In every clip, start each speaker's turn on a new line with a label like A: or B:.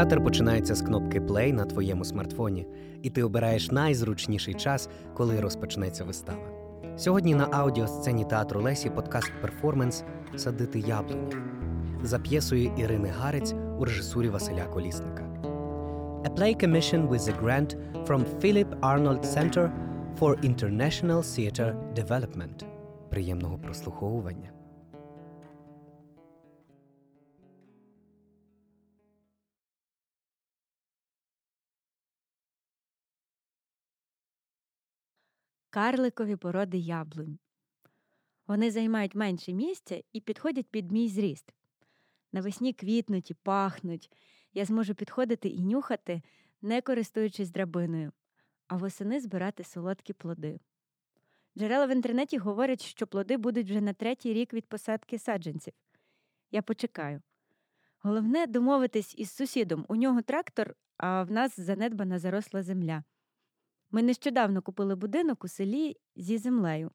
A: Театр починається з кнопки Play на твоєму смартфоні, і ти обираєш найзручніший час, коли розпочнеться вистава. Сьогодні на аудіосцені театру Лесі подкаст перформанс Садити яблуні за п'єсою Ірини Гарець у режисурі Василя Колісника. A play commission with a grant from Philip Arnold Center for International Theatre Development. Приємного прослуховування.
B: Карликові породи яблунь. Вони займають менше місця і підходять під мій зріст. Навесні квітнуть і пахнуть. Я зможу підходити і нюхати, не користуючись драбиною, а восени збирати солодкі плоди. Джерела в інтернеті говорять, що плоди будуть вже на третій рік від посадки саджанців. Я почекаю. Головне домовитись із сусідом. У нього трактор, а в нас занедбана заросла земля. Ми нещодавно купили будинок у селі зі землею.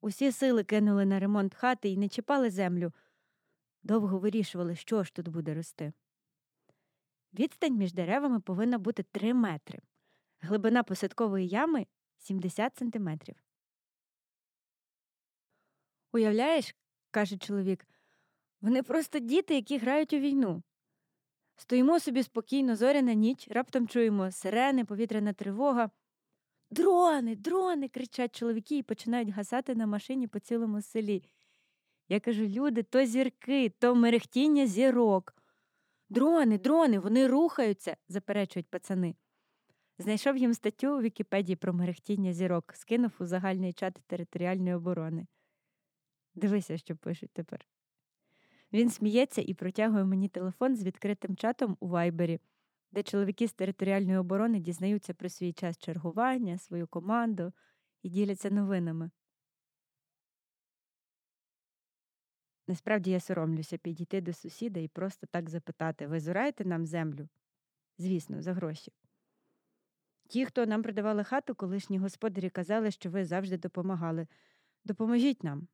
B: Усі сили кинули на ремонт хати і не чіпали землю. Довго вирішували, що ж тут буде рости. Відстань між деревами повинна бути 3 метри, глибина посадкової ями 70 сантиметрів. Уявляєш, каже чоловік, вони просто діти, які грають у війну. Стоїмо собі спокійно, зоряна ніч, раптом чуємо сирени, повітряна тривога. Дрони, дрони. кричать чоловіки і починають гасати на машині по цілому селі. Я кажу: люди, то зірки, то мерехтіння зірок. Дрони, дрони, вони рухаються, заперечують пацани. Знайшов їм статтю у Вікіпедії про мерехтіння зірок, скинув у загальний чат територіальної оборони. Дивися, що пишуть тепер. Він сміється і протягує мені телефон з відкритим чатом у вайбері, де чоловіки з територіальної оборони дізнаються про свій час чергування, свою команду і діляться новинами. Насправді я соромлюся підійти до сусіда і просто так запитати ви зораєте нам землю? Звісно, за гроші. Ті, хто нам продавали хату, колишні господарі казали, що ви завжди допомагали. Допоможіть нам.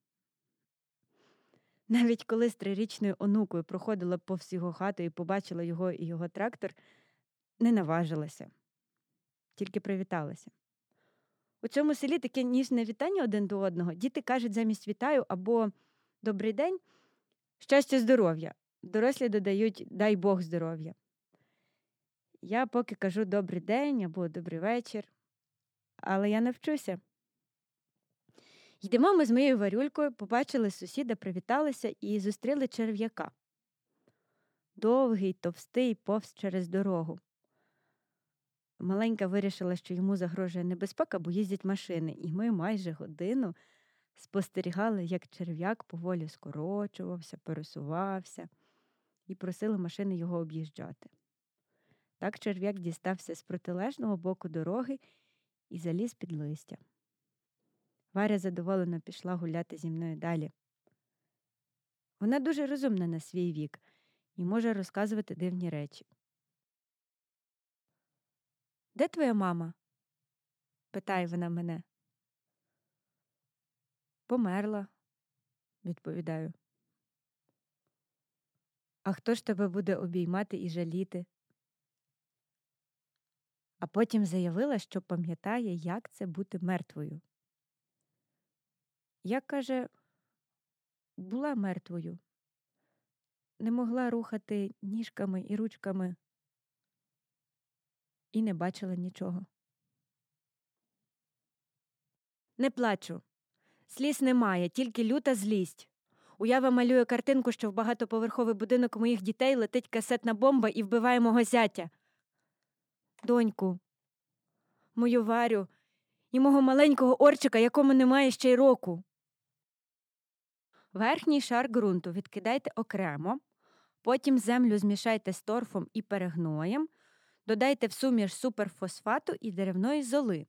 B: Навіть коли з трирічною онукою проходила повз його хату і побачила його і його трактор, не наважилася, тільки привіталася. У цьому селі таке ніжне вітання один до одного. Діти кажуть замість вітаю або добрий день, щастя, здоров'я. Дорослі додають дай Бог здоров'я. Я поки кажу добрий день або добрий вечір, але я навчуся. Йдемо ми з моєю варюлькою, побачили сусіда, привіталися і зустріли черв'яка. Довгий, товстий, повз через дорогу. Маленька вирішила, що йому загрожує небезпека, бо їздять машини, і ми майже годину спостерігали, як черв'як поволі скорочувався, пересувався і просили машини його об'їжджати. Так черв'як дістався з протилежного боку дороги і заліз під листя. Варя задоволено пішла гуляти зі мною далі. Вона дуже розумна на свій вік і може розказувати дивні речі. Де твоя мама? питає вона мене. Померла, відповідаю. А хто ж тебе буде обіймати і жаліти? А потім заявила, що пам'ятає, як це бути мертвою. Я, каже, була мертвою, не могла рухати ніжками і ручками і не бачила нічого. Не плачу. Сліз немає, тільки люта злість. Уява малює картинку, що в багатоповерховий будинок моїх дітей летить касетна бомба і вбиває мого зятя. Доньку, мою варю і мого маленького орчика, якому немає ще й року. Верхній шар ґрунту відкидайте окремо, потім землю змішайте з торфом і перегноєм, додайте в суміш суперфосфату і деревної золи.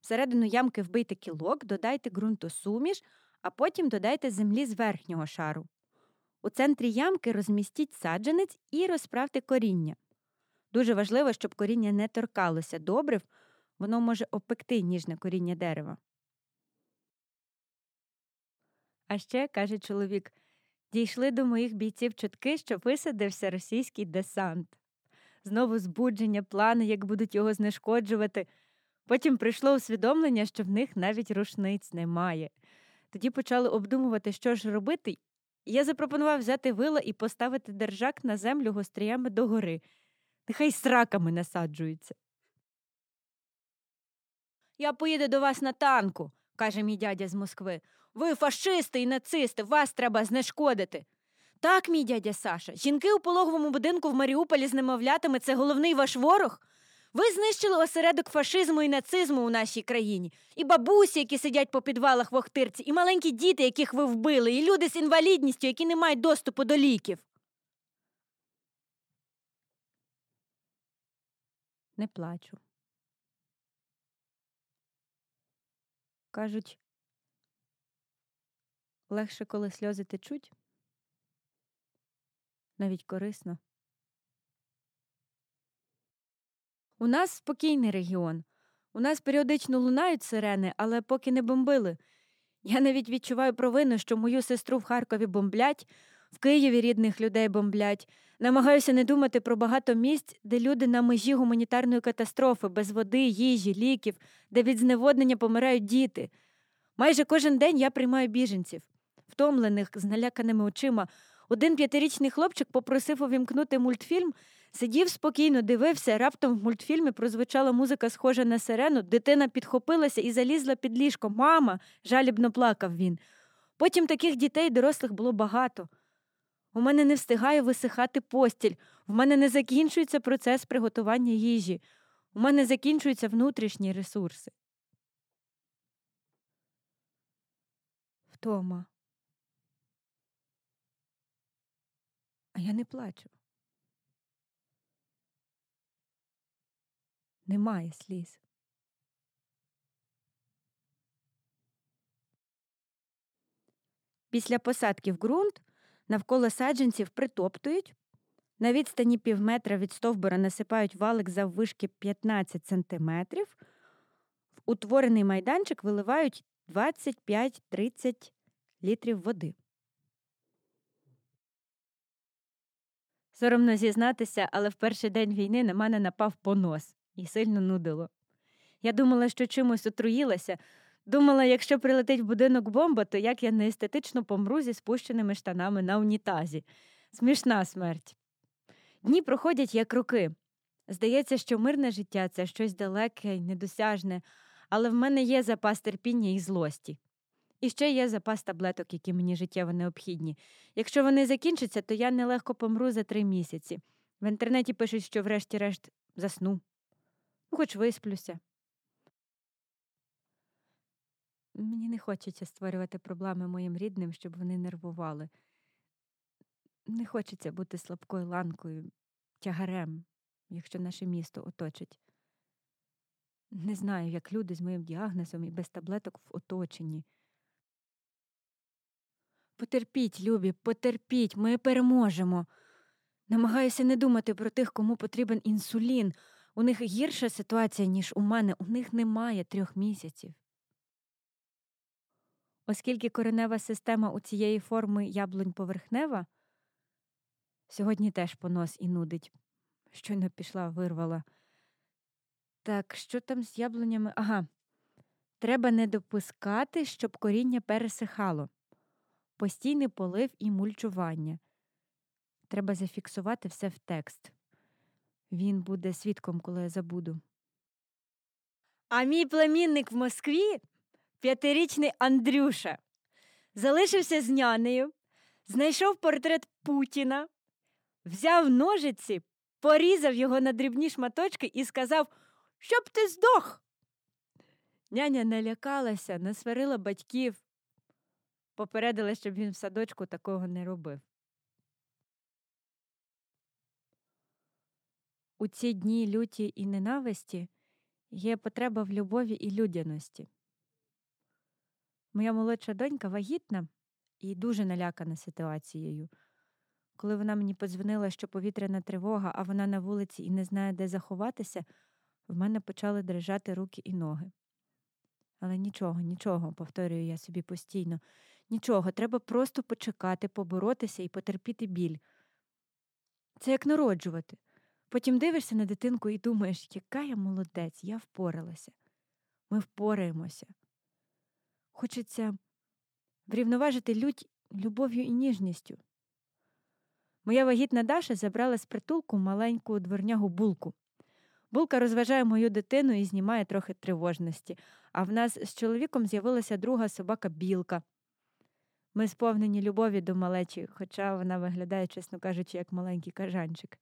B: Всередину ямки вбийте кілок, додайте ґрунтосуміш, а потім додайте землі з верхнього шару. У центрі ямки розмістіть саджанець і розправте коріння. Дуже важливо, щоб коріння не торкалося добрив, воно може опекти ніжне коріння дерева. А ще, каже чоловік, дійшли до моїх бійців чутки, що висадився російський десант. знову збудження, плани, як будуть його знешкоджувати. Потім прийшло усвідомлення, що в них навіть рушниць немає. Тоді почали обдумувати, що ж робити, я запропонував взяти вила і поставити держак на землю гостріями догори. Нехай сраками насаджуються. Я поїду до вас на танку, каже мій дядя з Москви. Ви фашисти і нацисти, вас треба знешкодити. Так, мій дядя Саша, жінки у пологовому будинку в Маріуполі з немовлятами це головний ваш ворог. Ви знищили осередок фашизму і нацизму у нашій країні, і бабусі, які сидять по підвалах в Охтирці, і маленькі діти, яких ви вбили, і люди з інвалідністю, які не мають доступу до ліків. Не плачу. Кажуть, легше, коли сльози течуть, навіть корисно. У нас спокійний регіон. У нас періодично лунають сирени, але поки не бомбили. Я навіть відчуваю провину, що мою сестру в Харкові бомблять, в Києві рідних людей бомблять. Намагаюся не думати про багато місць, де люди на межі гуманітарної катастрофи, без води, їжі, ліків, де від зневоднення помирають діти. Майже кожен день я приймаю біженців, втомлених, з наляканими очима. Один п'ятирічний хлопчик попросив увімкнути мультфільм, сидів спокійно, дивився, раптом в мультфільмі прозвучала музика, схожа на сирену, дитина підхопилася і залізла під ліжко. Мама, жалібно плакав він. Потім таких дітей дорослих було багато. У мене не встигає висихати постіль, в мене не закінчується процес приготування їжі, у мене закінчуються внутрішні ресурси. Втома. А я не плачу. Немає сліз. Після посадки в ґрунт навколо саджанців притоптують, на відстані півметра від стовбура насипають валик заввишки 15 сантиметрів, в утворений майданчик виливають 25-30 літрів води. Соромно зізнатися, але в перший день війни на мене напав понос і сильно нудило. Я думала, що чимось отруїлася. Думала, якщо прилетить в будинок бомба, то як я неестетично помру зі спущеними штанами на унітазі. Смішна смерть. Дні проходять як роки. Здається, що мирне життя це щось далеке й недосяжне, але в мене є запас терпіння і злості. І ще є запас таблеток, які мені життєво необхідні. Якщо вони закінчаться, то я нелегко помру за три місяці. В інтернеті пишуть, що врешті-решт засну, ну, хоч висплюся. Мені не хочеться створювати проблеми моїм рідним, щоб вони нервували. Не хочеться бути слабкою ланкою, тягарем, якщо наше місто оточить. Не знаю, як люди з моїм діагнозом і без таблеток в оточенні. Потерпіть, любі, потерпіть, ми переможемо. Намагаюся не думати про тих, кому потрібен інсулін. У них гірша ситуація, ніж у мене, у них немає трьох місяців. Оскільки коренева система у цієї форми яблунь поверхнева, сьогодні теж понос і нудить. Щойно пішла, вирвала. Так, що там з яблунями? Ага. Треба не допускати, щоб коріння пересихало постійний полив і мульчування. Треба зафіксувати все в текст. Він буде свідком, коли я забуду. А мій племінник в Москві п'ятирічний Андрюша, залишився з нянею, знайшов портрет Путіна, взяв ножиці, порізав його на дрібні шматочки і сказав, щоб ти здох. Няня налякалася, насварила батьків, попередила, щоб він в садочку такого не робив. У ці дні люті і ненависті є потреба в любові і людяності. Моя молодша донька вагітна і дуже налякана ситуацією. Коли вона мені подзвонила, що повітряна тривога, а вона на вулиці і не знає, де заховатися, в мене почали дрижати руки і ноги. Але нічого, нічого, повторюю я собі постійно, нічого, треба просто почекати, поборотися і потерпіти біль. Це як народжувати. Потім дивишся на дитинку і думаєш, яка я молодець, я впоралася. Ми впораємося. Хочеться врівноважити лють любов'ю і ніжністю. Моя вагітна Даша забрала з притулку маленьку дворнягу булку. Булка розважає мою дитину і знімає трохи тривожності, а в нас з чоловіком з'явилася друга собака білка. Ми сповнені любові до малечі, хоча вона виглядає, чесно кажучи, як маленький кажанчик.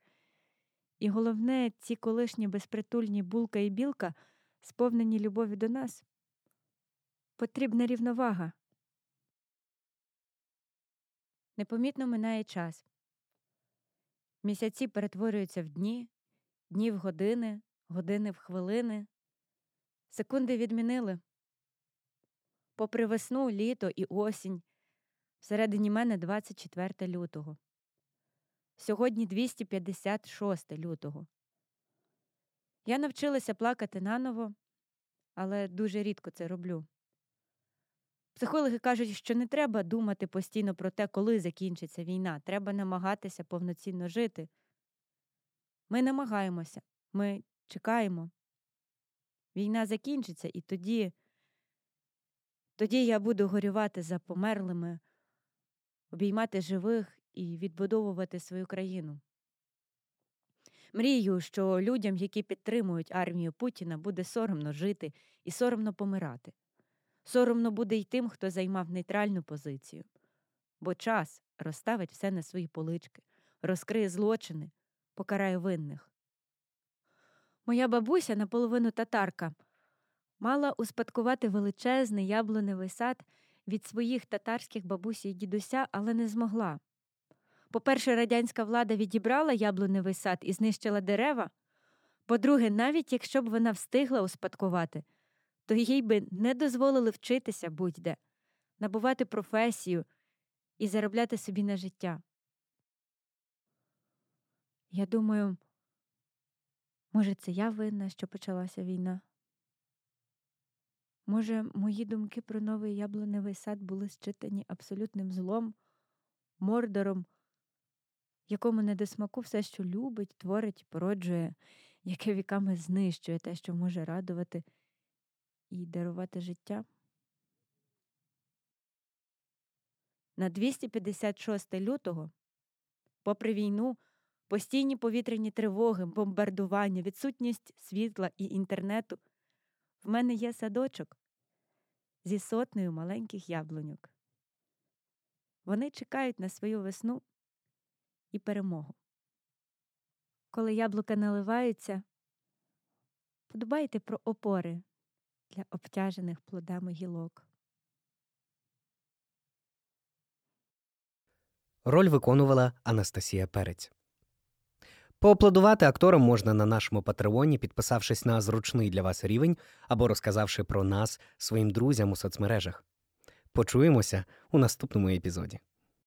B: І головне, ці колишні безпритульні булка і білка сповнені любові до нас. Потрібна рівновага. Непомітно минає час. Місяці перетворюються в дні, дні в години, години в хвилини. Секунди відмінили. Попри весну, літо і осінь, всередині мене 24 лютого. Сьогодні 256 лютого. Я навчилася плакати наново, але дуже рідко це роблю. Психологи кажуть, що не треба думати постійно про те, коли закінчиться війна. Треба намагатися повноцінно жити. Ми намагаємося, ми чекаємо. Війна закінчиться, і тоді, тоді я буду горювати за померлими, обіймати живих і відбудовувати свою країну. Мрію, що людям, які підтримують армію Путіна, буде соромно жити і соромно помирати. Соромно буде й тим, хто займав нейтральну позицію, бо час розставить все на свої полички, розкриє злочини, покарає винних. Моя бабуся, наполовину татарка, мала успадкувати величезний яблуневий сад від своїх татарських бабусі й дідуся, але не змогла. По-перше, радянська влада відібрала яблуневий сад і знищила дерева. По-друге, навіть якщо б вона встигла успадкувати, то їй би не дозволили вчитися будь-де, набувати професію і заробляти собі на життя. Я думаю, може, це я винна, що почалася війна? Може, мої думки про новий яблуневий сад були считані абсолютним злом, мордором, якому не до смаку все, що любить, творить, породжує, яке віками знищує те, що може радувати і дарувати життя. На 256 лютого, попри війну, постійні повітряні тривоги, бомбардування, відсутність світла і інтернету, в мене є садочок зі сотнею маленьких яблуньок. Вони чекають на свою весну і перемогу. Коли яблука наливаються, подбайте про опори для обтяжених плодами гілок.
A: Роль виконувала Анастасія Перець. Поаплодувати акторам можна на нашому патреоні, підписавшись на зручний для вас рівень або розказавши про нас своїм друзям у соцмережах. Почуємося у наступному епізоді.